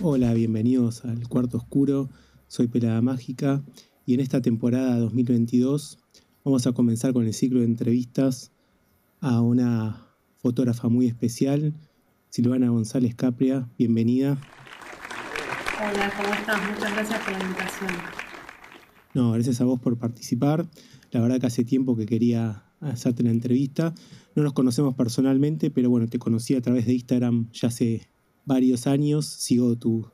Hola, bienvenidos al Cuarto Oscuro. Soy Pelada Mágica y en esta temporada 2022 vamos a comenzar con el ciclo de entrevistas a una fotógrafa muy especial, Silvana González Capria. Bienvenida. Hola, ¿cómo estás? Muchas gracias por la invitación. No, gracias a vos por participar. La verdad que hace tiempo que quería hacerte la entrevista. No nos conocemos personalmente, pero bueno, te conocí a través de Instagram ya hace varios años, sigo tu,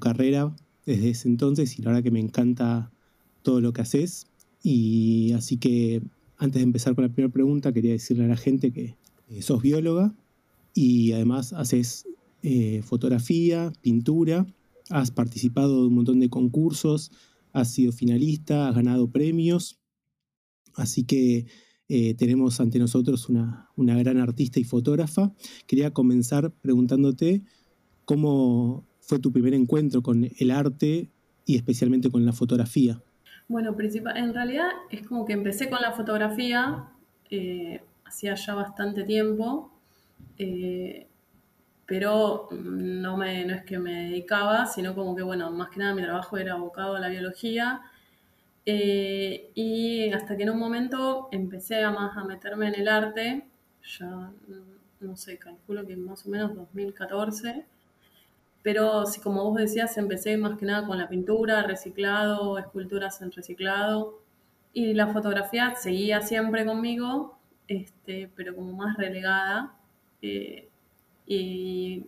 carrera desde ese entonces y la verdad que me encanta todo lo que haces. Y así que antes de empezar con la primera pregunta, quería decirle a la gente que sos bióloga y además haces eh, fotografía, pintura, has participado de un montón de concursos, has sido finalista, has ganado premios. Así que eh, tenemos ante nosotros una, gran artista y fotógrafa. Quería comenzar preguntándote cómo fue tu primer encuentro con el arte y especialmente con la fotografía. Bueno, en realidad es como que empecé con la fotografía eh, hacía ya bastante tiempo, eh, pero no, me, no es que me dedicaba, sino como que, bueno, más que nada mi trabajo era abocado a la biología eh, y hasta que en un momento empecé a más a meterme en el arte, ya no sé, calculo que más o menos 2014, pero si como vos decías, empecé más que nada con la pintura, reciclado, esculturas en reciclado, y la fotografía seguía siempre conmigo, este, pero como más relegada. Eh, y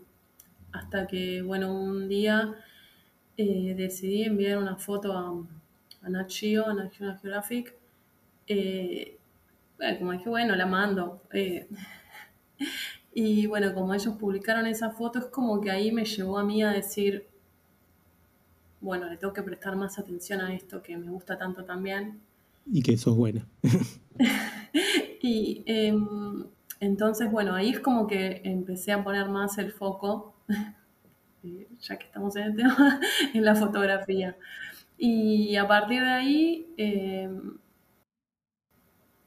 hasta que, bueno, un día eh, decidí enviar una foto a, a Nat Geo, a National Geographic. Eh, como dije, bueno, la mando. Eh, y bueno, como ellos publicaron esa foto, es como que ahí me llevó a mí a decir, bueno, le tengo que prestar más atención a esto que me gusta tanto también. Y que eso es buena. y em, entonces, bueno, ahí es como que empecé a poner más el foco, eh, ya que estamos en el tema, en la fotografía. Y a partir de ahí em,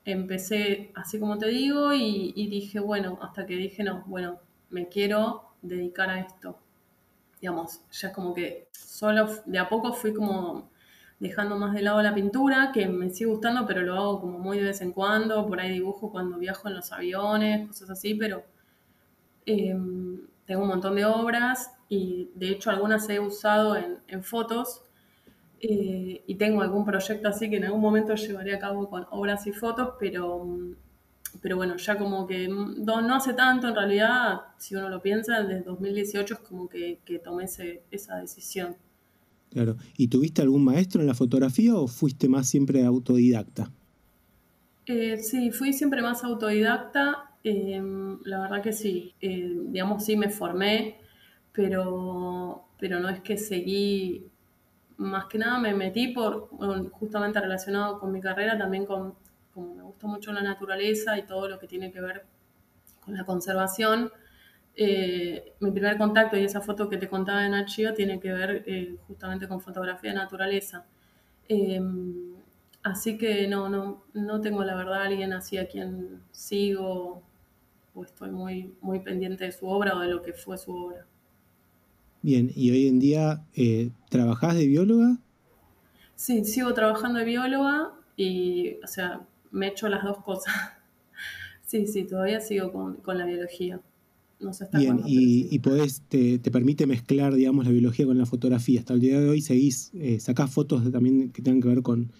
empecé, así como te digo, y, dije, bueno, hasta que dije, no, bueno, me quiero dedicar a esto. Digamos, ya como que solo de a poco fui como dejando más de lado la pintura, que me sigue gustando, pero lo hago como muy de vez en cuando, por ahí dibujo cuando viajo en los aviones, cosas así, pero em, tengo un montón de obras y de hecho algunas he usado en fotos eh, y tengo algún proyecto así que en algún momento llevaré a cabo con obras y fotos, pero, pero bueno, ya como que no, hace tanto en realidad, si uno lo piensa, desde 2018 es como que, que tomé esa decisión. Claro, ¿y tuviste algún maestro en la fotografía o fuiste más siempre autodidacta? Eh, sí, fui siempre más autodidacta, em, la verdad que sí, eh, digamos sí me formé, pero, pero no es que seguí más que nada me metí por, justamente relacionado con mi carrera, también con, como me gusta mucho la naturaleza y todo lo que tiene que ver con la conservación. Eh, mi primer contacto y esa foto que te contaba en Archivo tiene que ver eh, justamente con fotografía de naturaleza. Em, así que no, no, no tengo la verdad alguien así a quien sigo o estoy muy, muy pendiente de su obra o de lo que fue su obra. Bien, ¿y hoy en día eh, trabajás de bióloga? Sí, sigo trabajando de bióloga y, o sea, me he hecho las dos cosas. sí, sí, todavía sigo con, la biología. No sé hasta Bien, y, y podés, te, permite mezclar, digamos, la biología con la fotografía. Hasta el día de hoy seguís, eh, sacás fotos también que tengan que ver con,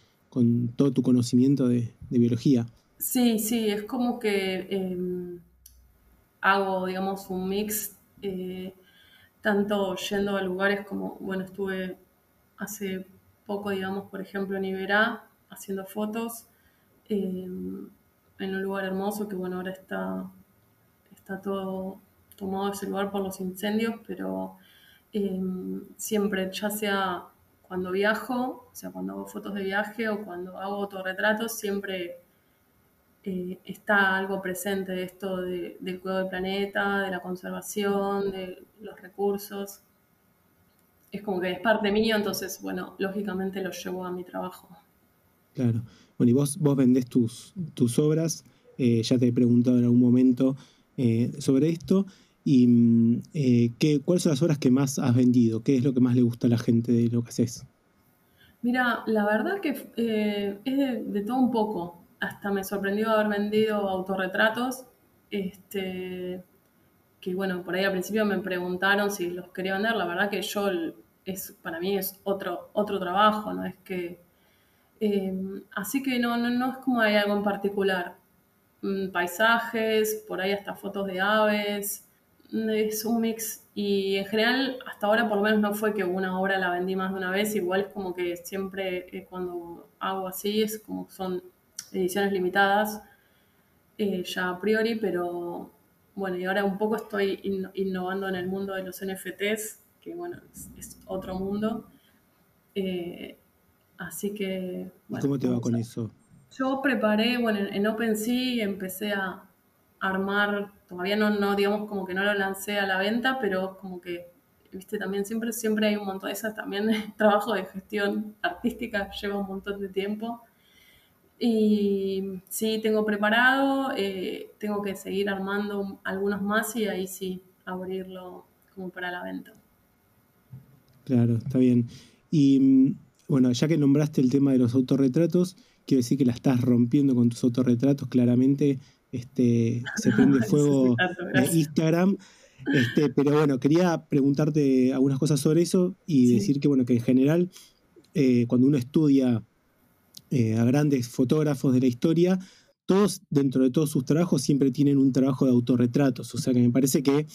todo tu conocimiento de, biología. Sí, sí, es como que em, hago, digamos, un mix. Eh, tanto yendo a lugares como, bueno, estuve hace poco, digamos, por ejemplo, en Iberá, haciendo fotos, em, en un lugar hermoso que, bueno, ahora está, está todo tomado ese lugar por los incendios, pero em, siempre, ya sea cuando viajo, o sea, cuando hago fotos de viaje o cuando hago autorretratos, siempre eh, está algo presente de esto del cuidado del planeta, de la conservación, de los recursos. Es como que es parte mío, entonces, bueno, lógicamente lo llevo a mi trabajo. Claro. Bueno, y vos, vos vendés tus, tus obras, eh, ya te he preguntado en algún momento eh, sobre esto, ¿Y mm, qué, cuáles son las obras que más has vendido? ¿Qué es lo que más le gusta a la gente de lo que haces? Mira, la verdad que es de, todo un poco. Hasta me sorprendió haber vendido autorretratos. Este, que bueno, por ahí al principio me preguntaron si los quería vender. La verdad que yo, es, para mí es otro, otro trabajo, no es que Em, así que no, no, no, es como hay algo en particular. Mm, paisajes, por ahí hasta fotos de aves, es un mix. Y en general, hasta ahora por lo menos no fue que una obra la vendí más de una vez, igual es como que siempre eh, cuando hago así es como son ediciones limitadas, eh, ya a priori, pero bueno, y ahora un poco estoy innovando en el mundo de los NFTs, que bueno, es, otro mundo. Eh, Así que... ¿Cómo te va con eso? Yo preparé, bueno, en OpenSea empecé a armar, todavía no, no, digamos, como que no lo lancé a la venta, pero como que, viste, también siempre, siempre hay un montón de esas, también trabajo de gestión artística lleva un montón de tiempo. Y sí, tengo preparado, eh, tengo que seguir armando algunos más y ahí sí, abrirlo como para la venta. Claro, está bien. Y mm, bueno, ya que nombraste el tema de los autorretratos, quiero decir que la estás rompiendo con tus autorretratos, claramente este, se prende fuego Instagram. Este, pero bueno, quería preguntarte algunas cosas sobre eso y decir que bueno, que en general, eh, cuando uno estudia eh, a grandes fotógrafos de la historia, todos, dentro de todos sus trabajos, siempre tienen un trabajo de autorretratos. O sea que me parece que,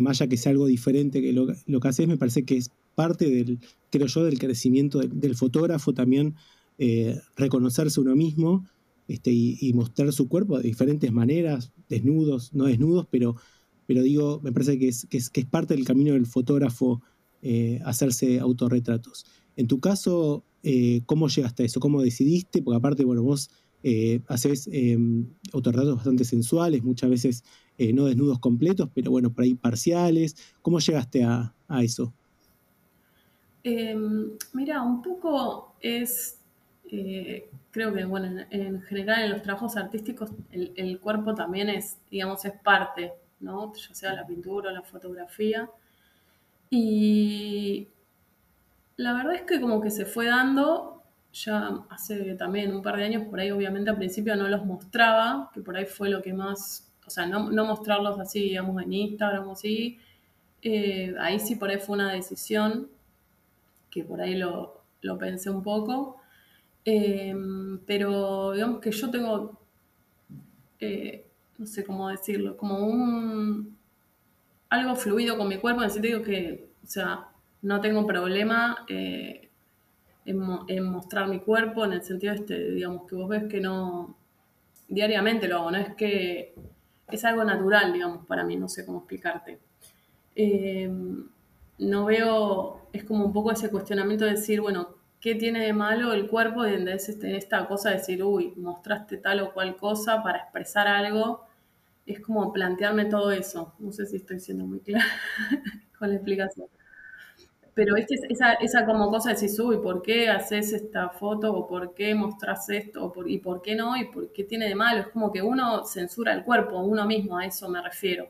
más allá que sea algo diferente que lo, lo que haces, me parece que es parte del, creo yo, del crecimiento del, fotógrafo también eh, reconocerse uno mismo este, y, mostrar su cuerpo de diferentes maneras, desnudos, no desnudos, pero, pero digo, me parece que es, que es, parte del camino del fotógrafo eh, hacerse autorretratos. En tu caso, eh, ¿cómo llegaste a eso? ¿Cómo decidiste? Porque aparte, bueno, vos haces em, autorretratos bastante sensuales, muchas veces no desnudos completos, pero bueno, por ahí parciales. ¿Cómo llegaste a eso? Em, mira, un poco es, eh, creo que bueno, en, general en los trabajos artísticos el, cuerpo también es, digamos, es parte, ¿no? Ya sea la pintura o la fotografía. Y la verdad es que como que se fue dando, ya hace también un par de años, por ahí obviamente al principio no los mostraba, que por ahí fue lo que más, o sea, no, mostrarlos así, digamos, en Instagram o así, eh, ahí sí por ahí fue una decisión que por ahí lo, pensé un poco. Em, pero digamos que yo tengo, eh, no sé cómo decirlo, como un algo fluido con mi cuerpo, en el sentido que, o sea, no tengo problema eh, en, mostrar mi cuerpo, en el sentido este, digamos, que vos ves que no, diariamente lo hago, no es que es algo natural, digamos, para mí, no sé cómo explicarte. Em, no veo, es como un poco ese cuestionamiento de decir, bueno, ¿qué tiene de malo el cuerpo en esta cosa de decir, uy, mostraste tal o cual cosa para expresar algo? Es como plantearme todo eso. No sé si estoy siendo muy clara con la explicación. Pero esa, esa como cosa de decir, uy, ¿por qué haces esta foto? ¿O por qué mostrás esto? ¿Y por qué no? ¿Y por qué tiene de malo? Es como que uno censura el cuerpo, uno mismo, a eso me refiero.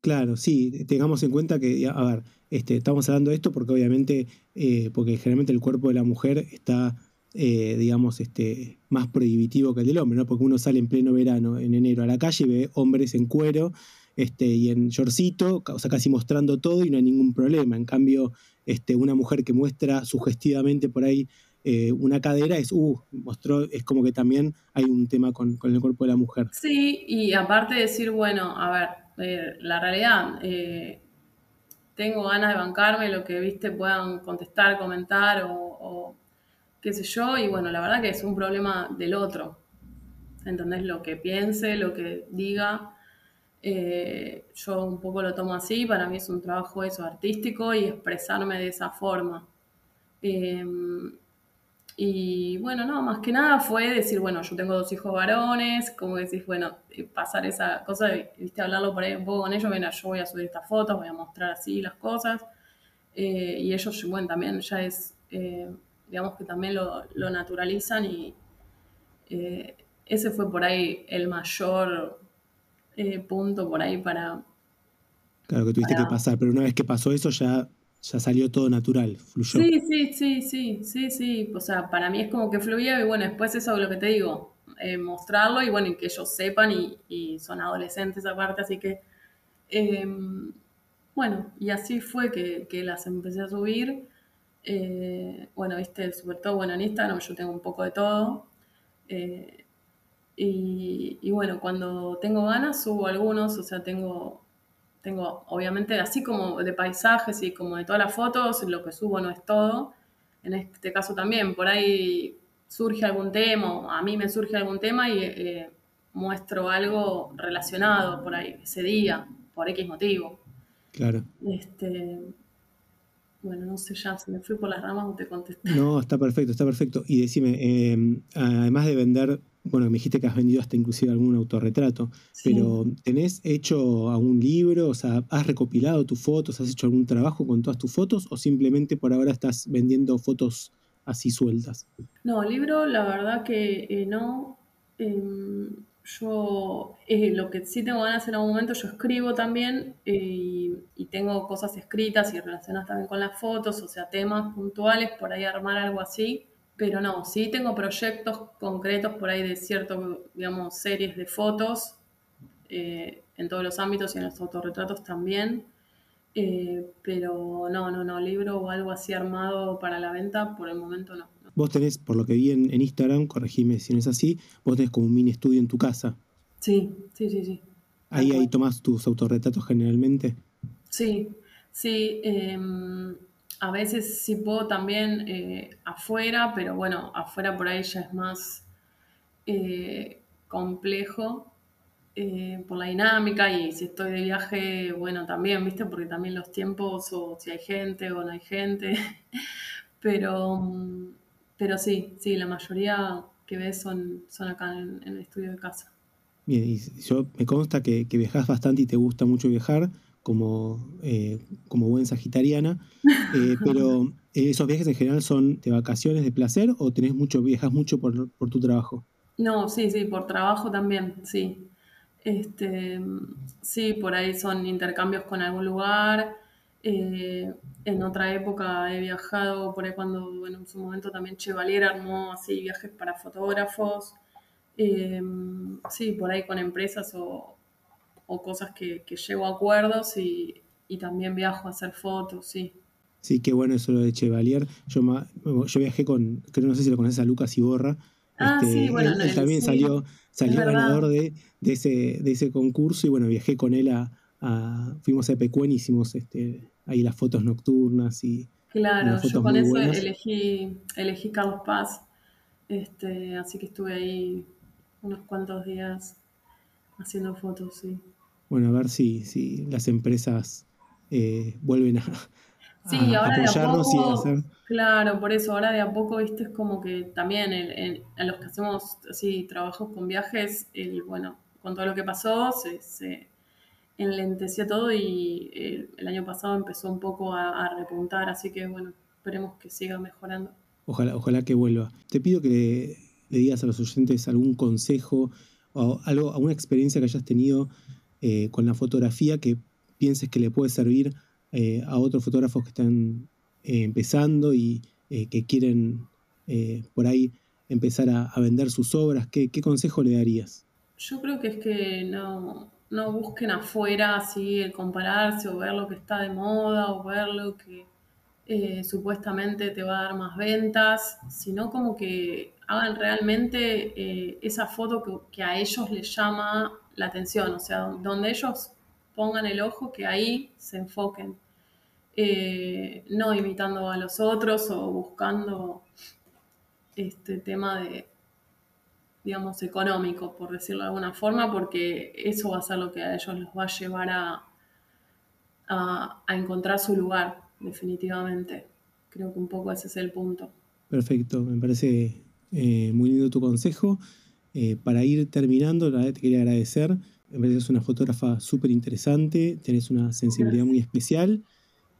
Claro, sí, tengamos en cuenta que, a ver, este, estamos hablando de esto porque obviamente, eh, porque generalmente el cuerpo de la mujer está, eh, digamos, este, más prohibitivo que el del hombre, ¿no? Porque uno sale en pleno verano, en enero, a la calle y ve hombres en cuero este, y en shortcito, o sea, casi mostrando todo y no hay ningún problema. En cambio, este, una mujer que muestra sugestivamente por ahí eh, una cadera es, uh, mostró, es como que también hay un tema con, el cuerpo de la mujer. Sí, y aparte de decir, bueno, a ver, eh, la realidad, eh, tengo ganas de bancarme lo que viste puedan contestar, comentar o, qué sé yo, y bueno, la verdad que es un problema del otro. ¿Entendés? Lo que piense, lo que diga. Eh, yo un poco lo tomo así, para mí es un trabajo eso artístico y expresarme de esa forma. Y bueno, no, más que nada fue decir, bueno, yo tengo dos hijos varones, como decís, bueno, eh, pasar esa cosa viste, hablarlo por ahí un poco con ellos, mira, yo voy a subir estas fotos, voy a mostrar así las cosas. Eh, y ellos, bueno, también ya es, digamos que también lo, lo naturalizan y ese fue por ahí el mayor punto por ahí para, Claro que tuviste que pasar, pero una vez que pasó eso ya, ya salió todo natural, fluyó. Sí, sí, sí, sí, sí, sí. O sea, para mí es como que fluía y bueno, después eso es lo que te digo, eh, mostrarlo y bueno, y que ellos sepan y, son adolescentes aparte, así que em, bueno, y así fue que, que las empecé a subir. Eh, bueno, viste, sobre todo bueno, en Instagram yo tengo un poco de todo. Eh, y, bueno, cuando tengo ganas subo algunos, o sea, tengo, tengo obviamente así como de paisajes y como de todas las fotos, lo que subo no es todo. En este caso también, por ahí surge algún tema, a mí me surge algún tema y eh, muestro algo relacionado por ahí, ese día, por X motivo. Claro. Este, bueno, no sé ya, si me fui por las ramas o te contesté. No, está perfecto, está perfecto. Y decime, em, además de vender, bueno, me dijiste que has vendido hasta inclusive algún autorretrato, pero ¿tenés hecho algún libro? O sea, ¿has recopilado tus fotos? ¿Has hecho algún trabajo con todas tus fotos? ¿O simplemente por ahora estás vendiendo fotos así sueltas? No, libro, la verdad que eh, no. Em, yo eh, lo que sí tengo ganas en algún momento, yo escribo también eh, y, tengo cosas escritas y relacionadas también con las fotos, o sea, temas puntuales, por ahí armar algo así. Pero no, sí tengo proyectos concretos por ahí de cierto, digamos, series de fotos eh, en todos los ámbitos y en los autorretratos también. pero no, no, no, libro o algo así armado para la venta, por el momento no. Vos tenés, por lo que vi en, Instagram, corregime si no es así, vos tenés como un mini estudio en tu casa. Sí, sí, sí, sí. Ahí, ahí tomás tus autorretratos generalmente. Sí, sí. Em, a veces sí puedo también eh, afuera, pero bueno, afuera por ahí ya es más eh, complejo eh, por la dinámica y si estoy de viaje, bueno, también, ¿viste? Porque también los tiempos o si hay gente o no hay gente. pero pero sí, sí, la mayoría que ves son, son acá en, el estudio de casa. Bien, y yo me consta que viajas bastante y te gusta mucho viajar como, eh, como buen sagitariana, eh, pero eh, ¿esos viajes en general son de vacaciones, de placer o tenés mucho, viajas mucho por, por tu trabajo? No, sí, sí, por trabajo también, sí. Este, sí, por ahí son intercambios con algún lugar, eh, en otra época he viajado por ahí cuando, bueno, en su momento también Chevalier armó así viajes para fotógrafos. Eh, sí, por ahí con empresas o, cosas que, llevo a acuerdos y, también viajo a hacer fotos, sí. Sí, qué bueno eso lo de Chevalier. Yo, yo viajé con, creo no sé si lo conoces a Lucas Iborra. Ah, sí, este, bueno, él, también salió, salió ganador de, ese, de ese concurso y bueno, viajé con él a, fuimos a Epecuén y hicimos este, ahí las fotos nocturnas y... Claro, yo con eso elegí, elegí Carlos Paz, este, así que estuve ahí unos cuantos días haciendo fotos, sí. Bueno, a ver si, si las empresas eh, vuelven a, sí, ahora de a poco, Claro, por eso ahora de a poco, viste, es como que también a los que hacemos así trabajos con viajes, el, bueno, con todo lo que pasó, se enlenteció todo y eh, el año pasado empezó un poco a, repuntar, así que bueno, esperemos que siga mejorando. Ojalá, ojalá que vuelva. Te pido que le, digas a los oyentes algún consejo o algo, alguna experiencia que hayas tenido eh, con la fotografía que pienses que le puede servir eh, a otros fotógrafos que están empezando y que quieren por ahí empezar a, vender sus obras. ¿Qué, ¿Qué consejo le darías? Yo creo que es que no, no busquen afuera así el compararse o ver lo que está de moda o ver lo que eh, supuestamente te va a dar más ventas, sino como que hagan realmente eh, esa foto que, a ellos les llama la atención, o sea, donde ellos pongan el ojo, que ahí se enfoquen, eh, no imitando a los otros o buscando este tema de, digamos, económico, por decirlo de alguna forma, porque eso va a ser lo que a ellos los va a llevar a, a, encontrar su lugar, definitivamente. Creo que un poco ese es el punto. Perfecto, me parece eh, muy lindo tu consejo. Eh, para ir terminando, la verdad te quería agradecer. Me parece que es una fotógrafa súper interesante, tenés una sensibilidad muy especial.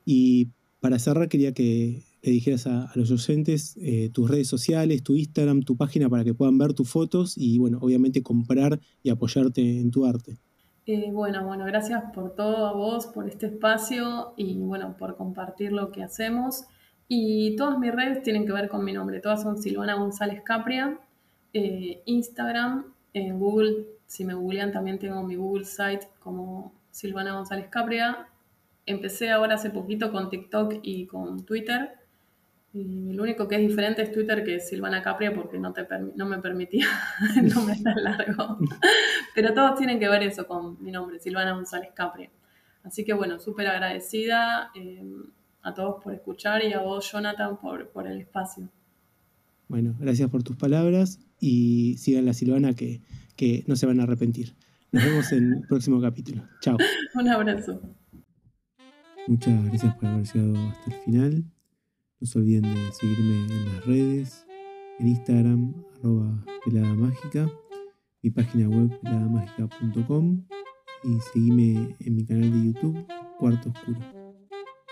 Y para cerrar, quería que le dijeras a, los oyentes eh, tus redes sociales, tu Instagram, tu página para que puedan ver tus fotos y, bueno, obviamente comprar y apoyarte en tu arte. Eh, bueno, bueno, gracias por todo a vos, por este espacio y bueno, por compartir lo que hacemos. Y todas mis redes tienen que ver con mi nombre, todas son Silvana González Capria, eh, Instagram, en Google, si me googlean también tengo mi Google site como Silvana González Capria. Empecé ahora hace poquito con TikTok y con Twitter y lo único que es diferente es Twitter que es Silvana Capria porque no, te no me permitía el nombre tan largo. Pero todos tienen que ver eso con mi nombre, Silvana González Capria. Así que bueno, súper agradecida eh, a todos por escuchar y a vos, Jonathan, por, por el espacio. Bueno, gracias por tus palabras y sigan la Silvana que, que no se van a arrepentir. Nos vemos en el próximo capítulo. Chao. Un abrazo. Muchas gracias por haber llegado hasta el final. No se olviden de seguirme en las redes, en Instagram, arroba pelada mágica, mi página web peladamagica.com y seguime en mi canal de YouTube, Cuarto Oscuro.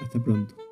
Hasta pronto.